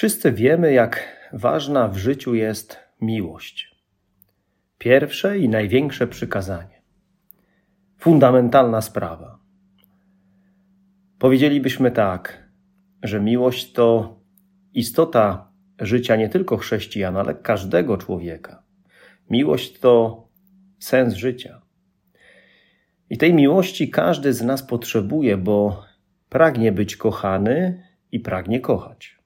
Wszyscy wiemy, jak ważna w życiu jest miłość. Pierwsze i największe przykazanie. Fundamentalna sprawa. Powiedzielibyśmy tak, że miłość to istota życia nie tylko chrześcijan, ale każdego człowieka. Miłość to sens życia. I tej miłości każdy z nas potrzebuje, bo pragnie być kochany i pragnie kochać.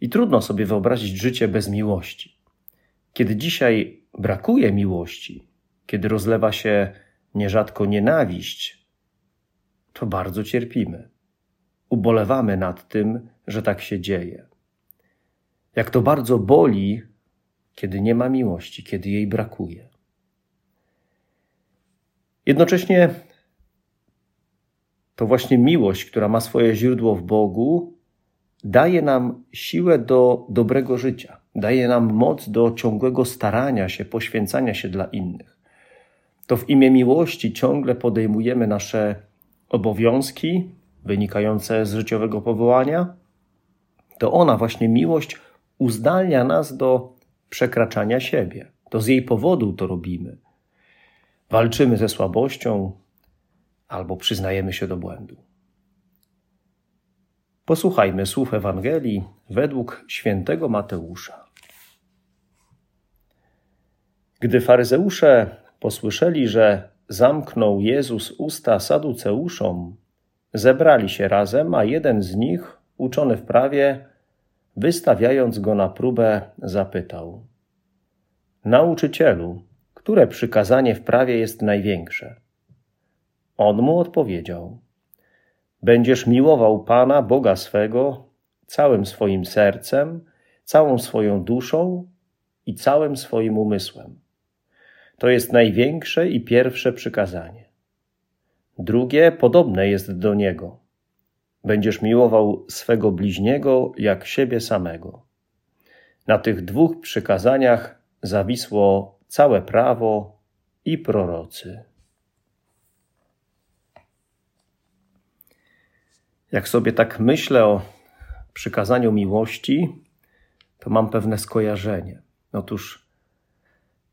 I trudno sobie wyobrazić życie bez miłości. Kiedy dzisiaj brakuje miłości, kiedy rozlewa się nierzadko nienawiść, to bardzo cierpimy. Ubolewamy nad tym, że tak się dzieje. Jak to bardzo boli, kiedy nie ma miłości, kiedy jej brakuje. Jednocześnie to właśnie miłość, która ma swoje źródło w Bogu, daje nam siłę do dobrego życia, daje nam moc do ciągłego starania się, poświęcania się dla innych. To w imię miłości ciągle podejmujemy nasze obowiązki wynikające z życiowego powołania. To ona, właśnie miłość, uzdalnia nas do przekraczania siebie. To z jej powodu to robimy. Walczymy ze słabością albo przyznajemy się do błędu. Posłuchajmy słów Ewangelii według świętego Mateusza. Gdy faryzeusze posłyszeli, że zamknął Jezus usta saduceuszom, zebrali się razem, a jeden z nich, uczony w prawie, wystawiając go na próbę, zapytał: Nauczycielu, które przykazanie w prawie jest największe? On mu odpowiedział: Będziesz miłował Pana, Boga swego, całym swoim sercem, całą swoją duszą i całym swoim umysłem. To jest największe i pierwsze przykazanie. Drugie podobne jest do niego. Będziesz miłował swego bliźniego jak siebie samego. Na tych dwóch przykazaniach zawisło całe prawo i prorocy. Jak sobie tak myślę o przykazaniu miłości, to mam pewne skojarzenie. Otóż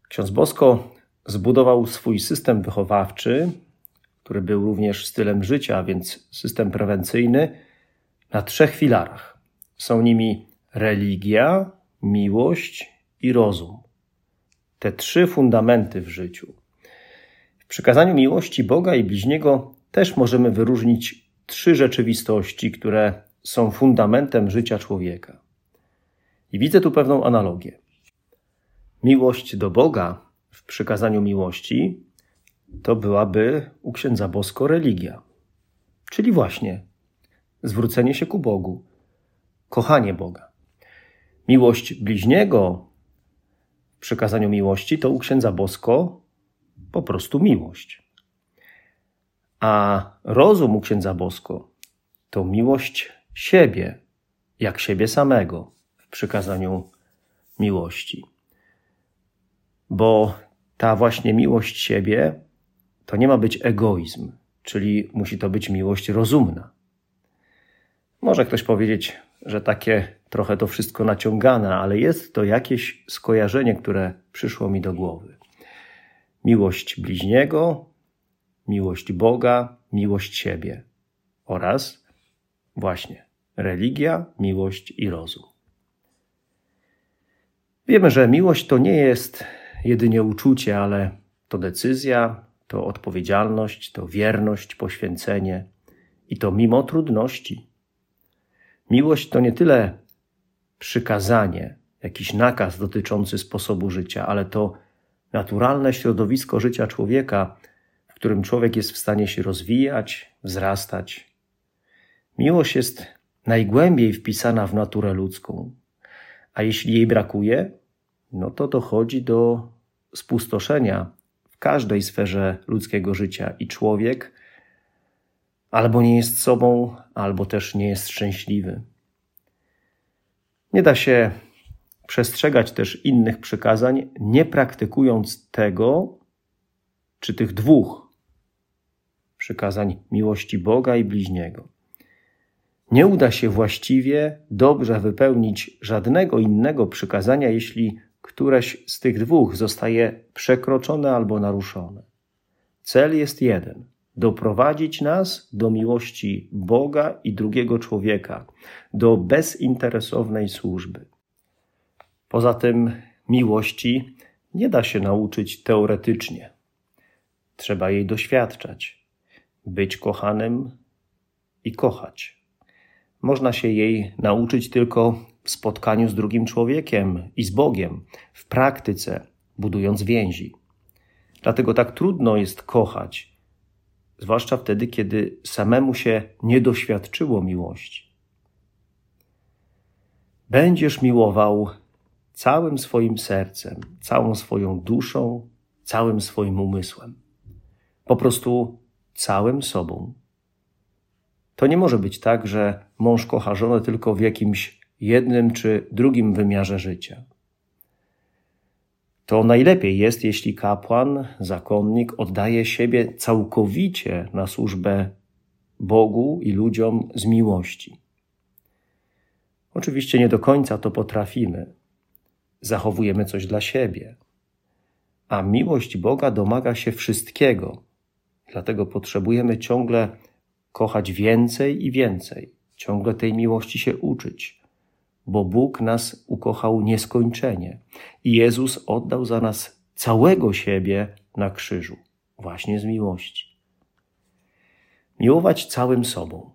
ksiądz Bosko zbudował swój system wychowawczy, który był również stylem życia, a więc system prewencyjny, na trzech filarach. Są nimi religia, miłość i rozum. Te trzy fundamenty w życiu. W przykazaniu miłości Boga i bliźniego też możemy wyróżnić trzy rzeczywistości, które są fundamentem życia człowieka. I widzę tu pewną analogię. Miłość do Boga w przykazaniu miłości to byłaby u księdza Bosko religia, czyli właśnie zwrócenie się ku Bogu, kochanie Boga. Miłość bliźniego w przykazaniu miłości to u księdza Bosko po prostu miłość. A rozum u księdza Bosko to miłość siebie, jak siebie samego w przykazaniu miłości. Bo ta właśnie miłość siebie to nie ma być egoizm, czyli musi to być miłość rozumna. Może ktoś powiedzieć, że takie trochę to wszystko naciągane, ale jest to jakieś skojarzenie, które przyszło mi do głowy. Miłość bliźniego, miłość Boga, miłość siebie oraz właśnie religia, miłość i rozum. Wiemy, że miłość to nie jest jedynie uczucie, ale to decyzja, to odpowiedzialność, to wierność, poświęcenie i to mimo trudności. Miłość to nie tyle przykazanie, jakiś nakaz dotyczący sposobu życia, ale to naturalne środowisko życia człowieka, którym człowiek jest w stanie się rozwijać, wzrastać. Miłość jest najgłębiej wpisana w naturę ludzką, A jeśli jej brakuje, no to dochodzi do spustoszenia w każdej sferze ludzkiego życia i człowiek albo nie jest sobą, albo też nie jest szczęśliwy. Nie da się przestrzegać też innych przykazań, nie praktykując tego, czy tych dwóch przykazań miłości Boga i bliźniego. Nie uda się właściwie dobrze wypełnić żadnego innego przykazania, jeśli któreś z tych dwóch zostaje przekroczone albo naruszone. Cel jest jeden: doprowadzić nas do miłości Boga i drugiego człowieka, do bezinteresownej służby. Poza tym, miłości nie da się nauczyć teoretycznie. Trzeba jej doświadczać, być kochanym i kochać. Można się jej nauczyć tylko w spotkaniu z drugim człowiekiem i z Bogiem, w praktyce, budując więzi. Dlatego tak trudno jest kochać, zwłaszcza wtedy, kiedy samemu się nie doświadczyło miłości. Będziesz miłował całym swoim sercem, całą swoją duszą, całym swoim umysłem. Po prostu całym sobą. To nie może być tak, że mąż kocha żonę tylko w jakimś jednym czy drugim wymiarze życia. To najlepiej jest, jeśli kapłan, zakonnik oddaje siebie całkowicie na służbę Bogu i ludziom z miłości. Oczywiście nie do końca to potrafimy. Zachowujemy coś dla siebie. A miłość Boga domaga się wszystkiego. Dlatego potrzebujemy ciągle kochać więcej i więcej, ciągle tej miłości się uczyć, bo Bóg nas ukochał nieskończenie i Jezus oddał za nas całego siebie na krzyżu, właśnie z miłości. Miłować całym sobą.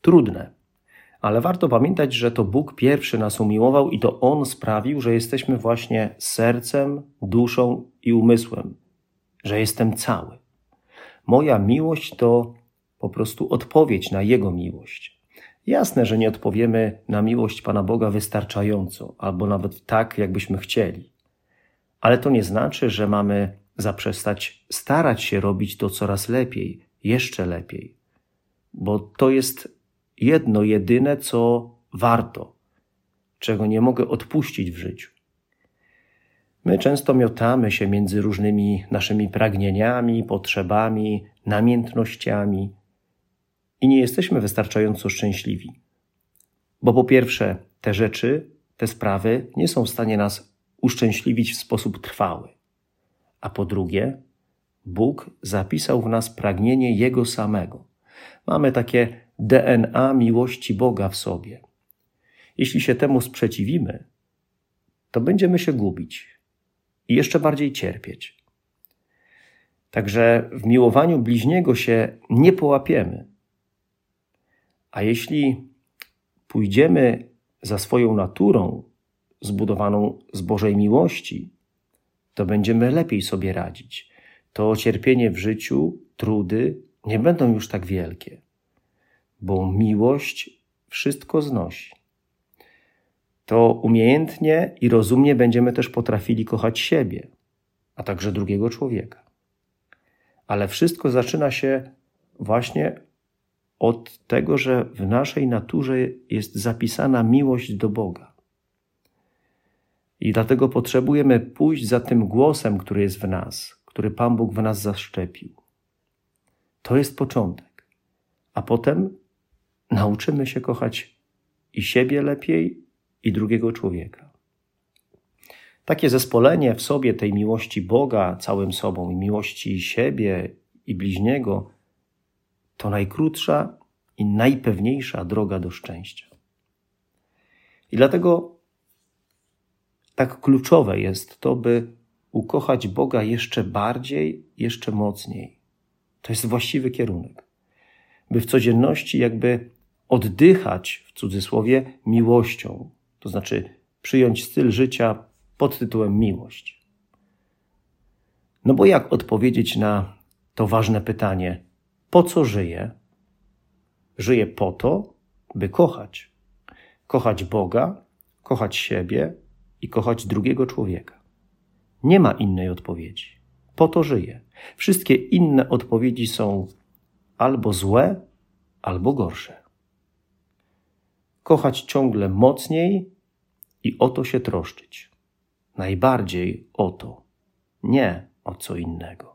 Trudne, ale warto pamiętać, że to Bóg pierwszy nas umiłował i to On sprawił, że jesteśmy właśnie sercem, duszą i umysłem, że jestem cały. Moja miłość to po prostu odpowiedź na Jego miłość. Jasne, że nie odpowiemy na miłość Pana Boga wystarczająco, albo nawet tak, jakbyśmy chcieli. Ale to nie znaczy, że mamy zaprzestać starać się robić to coraz lepiej, jeszcze lepiej. Bo to jest jedno, jedyne, co warto, czego nie mogę odpuścić w życiu. My często miotamy się między różnymi naszymi pragnieniami, potrzebami, namiętnościami, i nie jesteśmy wystarczająco szczęśliwi. Bo po pierwsze, te rzeczy, te sprawy nie są w stanie nas uszczęśliwić w sposób trwały. A po drugie, Bóg zapisał w nas pragnienie Jego samego. Mamy takie DNA miłości Boga w sobie. Jeśli się temu sprzeciwimy, to będziemy się gubić i jeszcze bardziej cierpieć. Także w miłowaniu bliźniego się nie połapiemy, a jeśli pójdziemy za swoją naturą, zbudowaną z Bożej miłości, to będziemy lepiej sobie radzić. To cierpienie w życiu, trudy nie będą już tak wielkie, bo miłość wszystko znosi. To umiejętnie i rozumnie będziemy też potrafili kochać siebie, a także drugiego człowieka. Ale wszystko zaczyna się właśnie od tego, że w naszej naturze jest zapisana miłość do Boga. I dlatego potrzebujemy pójść za tym głosem, który jest w nas, który Pan Bóg w nas zaszczepił. To jest początek. A potem nauczymy się kochać i siebie lepiej, i drugiego człowieka. Takie zespolenie w sobie tej miłości Boga całym sobą i miłości siebie i bliźniego to najkrótsza i najpewniejsza droga do szczęścia. I dlatego tak kluczowe jest to, by ukochać Boga jeszcze bardziej, jeszcze mocniej. To jest właściwy kierunek. By w codzienności jakby oddychać, w cudzysłowie, miłością, to znaczy przyjąć styl życia pod tytułem miłość. No bo jak odpowiedzieć na to ważne pytanie, po co żyję? Żyję po to, by kochać. Kochać Boga, kochać siebie i kochać drugiego człowieka. Nie ma innej odpowiedzi. Po to żyję. Wszystkie inne odpowiedzi są albo złe, albo gorsze. Kochać ciągle mocniej i o to się troszczyć. Najbardziej o to, nie o co innego.